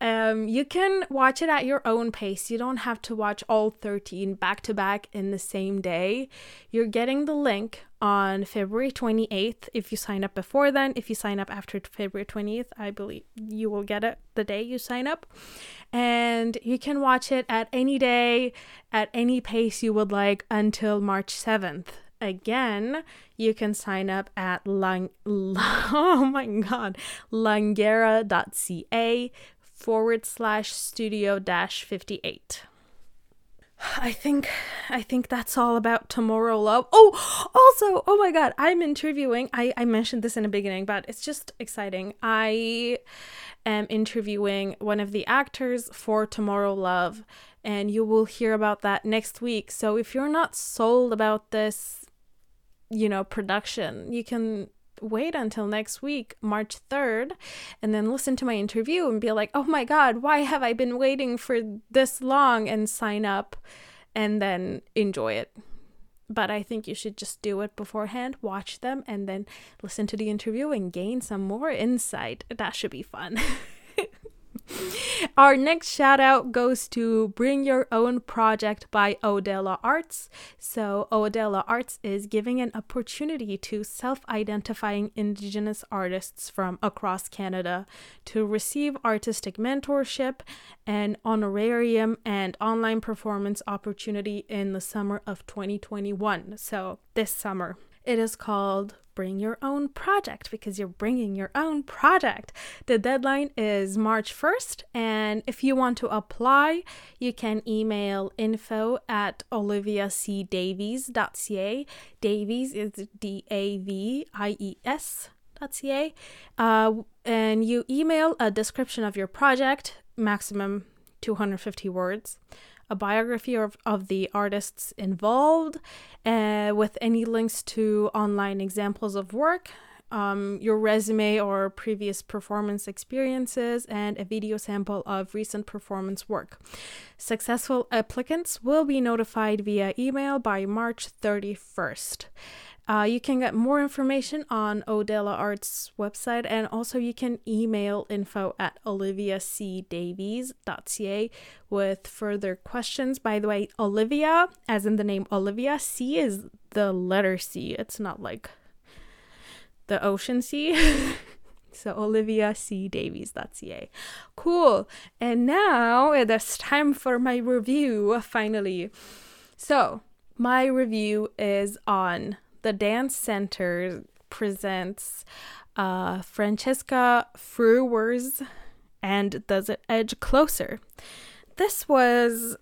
Um, you can watch it at your own pace. You don't have to watch all 13 back to back in the same day. You're getting the link on February 28th. If you sign up before then, if you sign up after February 20th, I believe you will get it the day you sign up. And you can watch it at any day, at any pace you would like until March 7th again, you can sign up at lang [laughs] oh my god langera.ca forward slash studio dash 58. I think I think that's all about TomorrowLove. Oh, also, oh my god, I'm interviewing. I I mentioned this in the beginning, but it's just exciting. I am interviewing one of the actors for TomorrowLove, and you will hear about that next week. So if you're not sold about this, you know, production, you can wait until next week, March 3rd, and then listen to my interview and be like, oh my God, why have I been waiting for this long? And sign up and then enjoy it. But I think you should just do it beforehand, watch them, and then listen to the interview and gain some more insight. That should be fun. [laughs] [laughs] Our next shout out goes to Bring Your Own Project by O.Dela Arts. So, O.Dela Arts is giving an opportunity to self identifying Indigenous artists from across Canada to receive artistic mentorship an honorarium and online performance opportunity in the summer of 2021. So, this summer. It is called Bring Your Own Project because you're bringing your own project. The deadline is March 1st, and if you want to apply, you can email info at oliviacdavies.ca. Davies is D A V I E S. .ca, uh, and you email a description of your project, maximum 250 words a biography of, of the artists involved, uh, with any links to online examples of work, um, your resume or previous performance experiences, and a video sample of recent performance work. Successful applicants will be notified via email by March 31st. Uh, you can get more information on O.Dela Arts website and also you can email info at oliviacdavies.ca with further questions. By the way, Olivia, as in the name Olivia, C is the letter C. It's not like the ocean sea. [laughs] so Olivia C oliviacdavies.ca. Cool. And now it is time for my review finally. So, my review is on the Dance Center presents uh, Francesca Frewer's and Does It Edge Closer. This was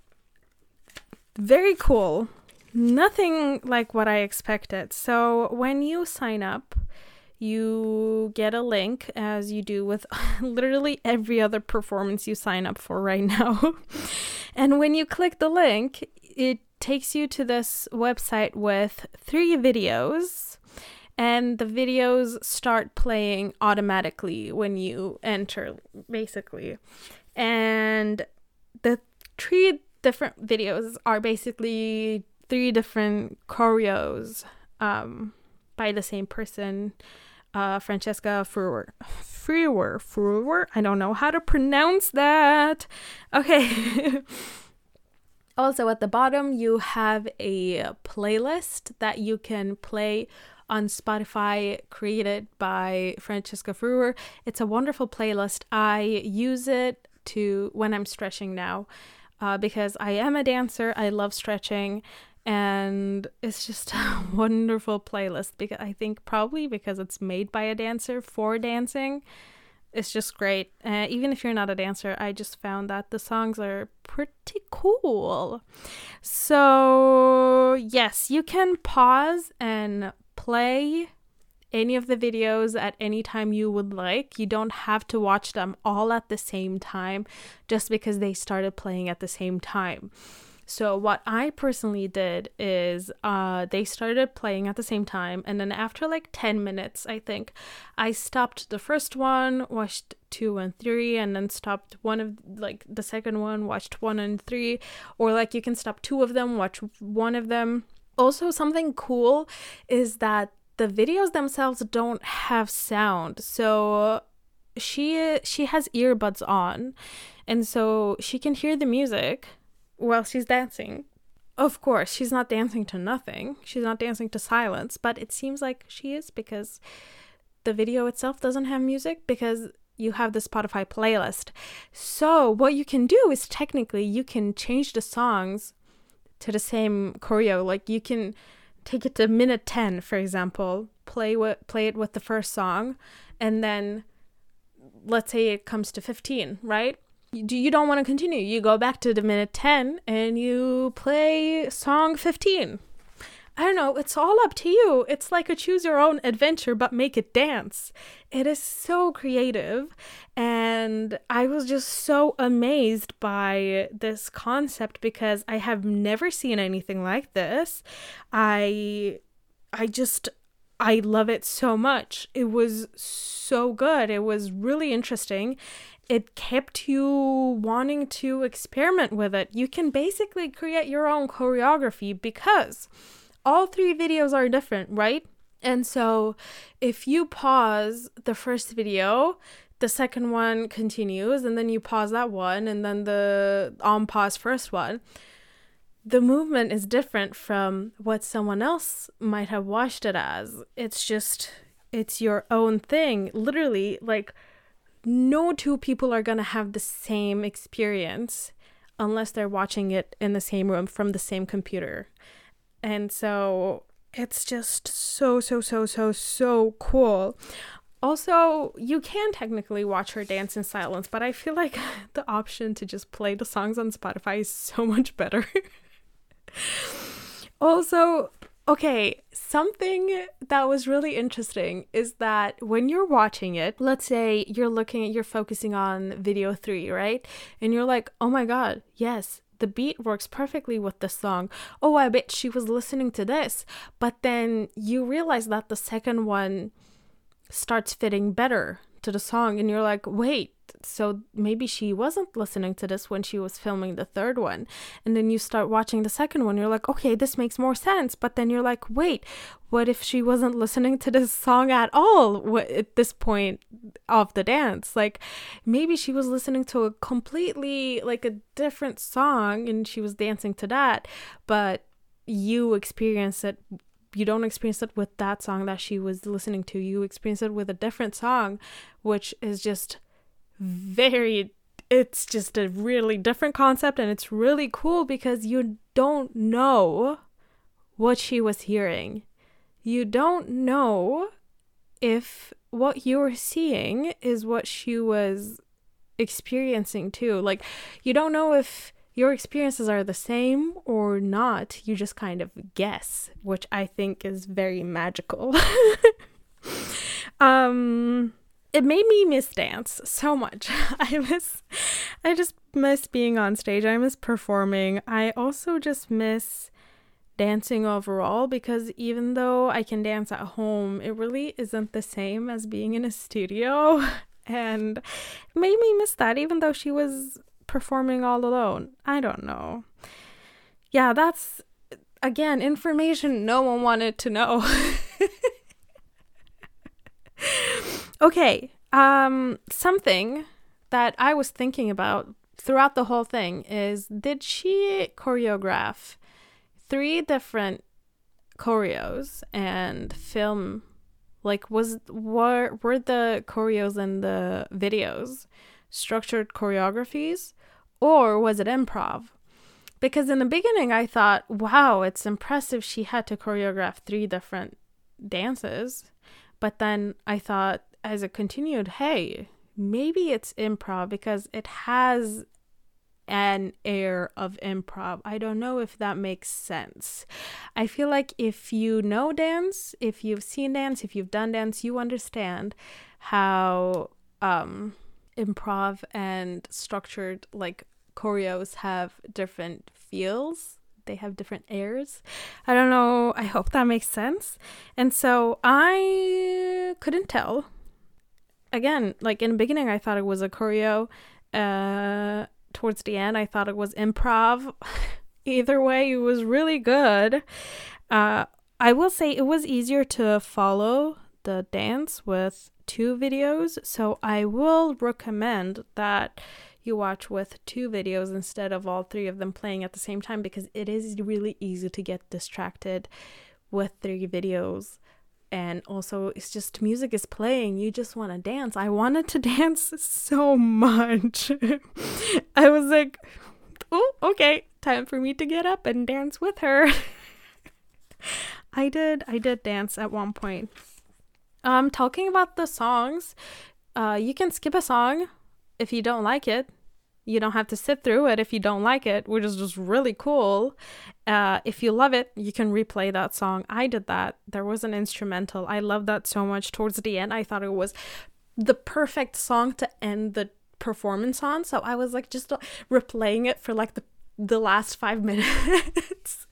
very cool. Nothing like what I expected. So when you sign up, you get a link as you do with [laughs] literally every other performance you sign up for right [laughs] now. and when you click the link, it takes you to this website with three videos and the videos start playing automatically when you enter basically and the three different videos are basically three different choreos um, by the same person uh, Francesca Frewer. Frewer. Frewer? I don't know how to pronounce that. Okay. [laughs] Also, at the bottom, you have a playlist that you can play on Spotify created by Francesca Frewer. It's a wonderful playlist. I use it to when I'm stretching now uh, because I am a dancer. I love stretching and it's just [laughs] a wonderful playlist because I think probably because it's made by a dancer for dancing it's just great. Uh, even if you're not a dancer, I just found that the songs are pretty cool. So, yes, you can pause and play any of the videos at any time you would like. You don't have to watch them all at the same time just because they started playing at the same time. So what I personally did is uh they started playing at the same time and then after like 10 minutes I think I stopped the first one, watched 2 and 3 and then stopped one of like the second one, watched 1 and 3 or like you can stop two of them, watch one of them. Also something cool is that the videos themselves don't have sound. So she she has earbuds on and so she can hear the music while she's dancing. Of course, she's not dancing to nothing. She's not dancing to silence, but it seems like she is because the video itself doesn't have music because you have the Spotify playlist. So, what you can do is technically you can change the songs to the same choreo. Like you can take it to minute 10, for example, play with play it with the first song and then let's say it comes to 15, right? You, don't want to continue. You go back to the minute 10 and you play song 15. I don't know, it's all up to you. It's like a choose your own adventure, but make it dance. It is so creative. And I was just so amazed by this concept because I have never seen anything like this. I I just I love it so much. It was so good. It was really interesting. It kept you wanting to experiment with it. You can basically create your own choreography because all three videos are different, right? And so if you pause the first video, the second one continues, and then you pause that one, and then the on pause first one. The movement is different from what someone else might have watched it as. It's just, it's your own thing. Literally, like, no two people are going to have the same experience unless they're watching it in the same room from the same computer. And so it's just so, so, so, so, so cool. Also, you can technically watch her dance in silence, but I feel like [laughs] the option to just play the songs on Spotify is so much better. [laughs] also, okay, something that was really interesting is that when you're watching it, let's say you're looking at, you're focusing on video three, right? And you're like, oh my God, yes, the beat works perfectly with the song. Oh, I bet she was listening to this. But then you realize that the second one starts fitting better to the song, and you're like, wait, so maybe she wasn't listening to this when she was filming the third one. And then you start watching the second one, you're like, okay, this makes more sense. But then you're like, wait, what if she wasn't listening to this song at all at this point of the dance? Like maybe she was listening to a completely like a different song and she was dancing to that, but you experience it you don't experience it with that song that she was listening to. You experience it with a different song, which is just very it's just a really different concept and it's really cool because you don't know what she was hearing. You don't know if what you're seeing is what she was experiencing too. Like, you don't know if your experiences are the same or not. You just kind of guess, which I think is very magical. [laughs] um, it made me miss dance so much. [laughs] I miss I just miss being on stage. I miss performing. I also just miss dancing overall because even though I can dance at home, it really isn't the same as being in a studio. [laughs] And made me miss that even though she was performing all alone. I don't know. Yeah, that's again information no one wanted to know. [laughs] Okay, um, something that I was thinking about throughout the whole thing is did she choreograph three different choreos and film like was were were the choreos and the videos structured choreographies or was it improv because in the beginning i thought wow it's impressive she had to choreograph three different dances but then i thought as it continued, hey, maybe it's improv because it has an air of improv. I don't know if that makes sense. I feel like if you know dance, if you've seen dance, if you've done dance, you understand how um improv and structured like choreos have different feels they have different airs. I don't know. I hope that makes sense. And so I couldn't tell again, like in the beginning, I thought it was a choreo. Uh, towards the end, I thought it was improv. [laughs] Either way, it was really good. Uh, I will say it was easier to follow the dance with two videos, so I will recommend that you watch with two videos instead of all three of them playing at the same time because it is really easy to get distracted with three videos. And also, it's just music is playing. You just want to dance. I wanted to [laughs] dance so much. [laughs] I was like, oh, okay, time for me to get up and dance with her. [laughs] I did, I did dance at one point. Um, talking about the songs, uh, you can skip a song if you don't like it. You don't have to sit through it if you don't like it, which is just really cool. Uh, if you love it, you can replay that song. I did that. There was an instrumental. I loved that so much. Towards the end, I thought it was the perfect song to end the performance on. So I was like just replaying it for like the the last five [laughs] minutes.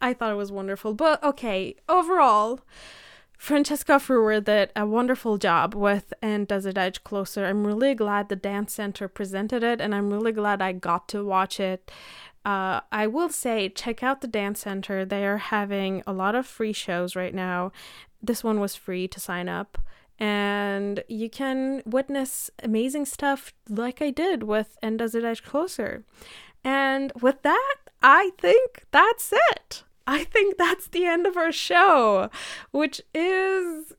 I thought it was wonderful. But okay, overall, Francesca Frewer did a wonderful job with And Does It Edge Closer. I'm really glad the Dance Center presented it, and I'm really glad I got to watch it. Uh, I will say, check out the Dance Center. They are having a lot of free shows right now. This one was free to sign up, and you can witness amazing stuff like I did with And Does It Edge Closer. And with that, I think that's it. I think that's the end of our show, which is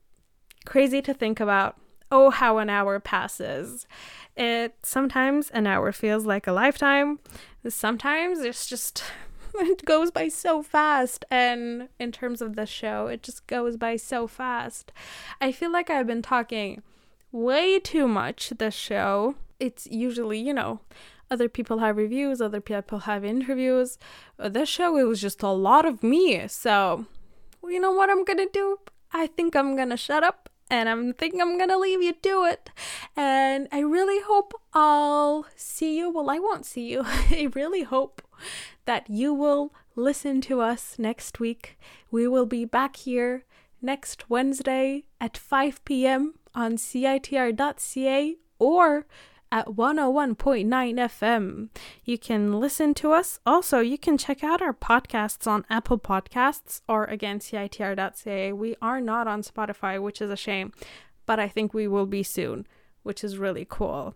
crazy to think about. Oh, how an hour passes. It sometimes an hour feels like a lifetime. Sometimes it's just [laughs] it goes by so fast and in terms of the show, it just goes by so fast. I feel like I've been talking way too much this show. It's usually, you know, other people have reviews, other people have interviews. Uh, this show, it was just a lot of me. So, you know what I'm gonna do? I think I'm gonna shut up and I'm thinking I'm gonna leave you to it. And I really hope I'll see you. Well, I won't see you. [laughs] I really hope that you will listen to us next week. We will be back here next Wednesday at 5 p.m. on CITR.ca or at 101.9 FM. You can listen to us. Also, you can check out our podcasts on Apple Podcasts or again CITR.ca. We are not on Spotify, which is a shame, but I think we will be soon, which is really cool.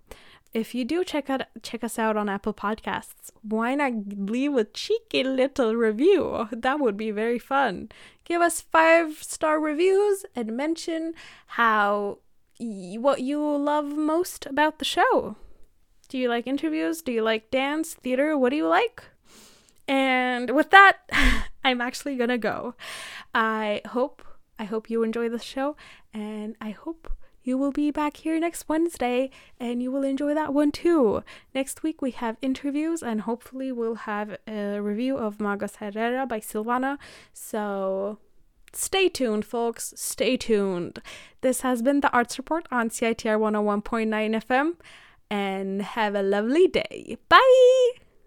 If you do check out check us out on Apple Podcasts, why not leave a cheeky little review? That would be very fun. Give us five star reviews and mention how what you love most about the show. Do you like interviews? Do you like dance, theater? What do you like? And with that, [laughs] I'm actually gonna go. I hope I hope you enjoy the show and I hope you will be back here next Wednesday and you will enjoy that one too. Next week we have interviews and hopefully we'll have a review of Magos Herrera by Silvana. So Stay tuned, folks. Stay tuned. This has been the Arts Report on CITR 101.9 FM, and have a lovely day. Bye!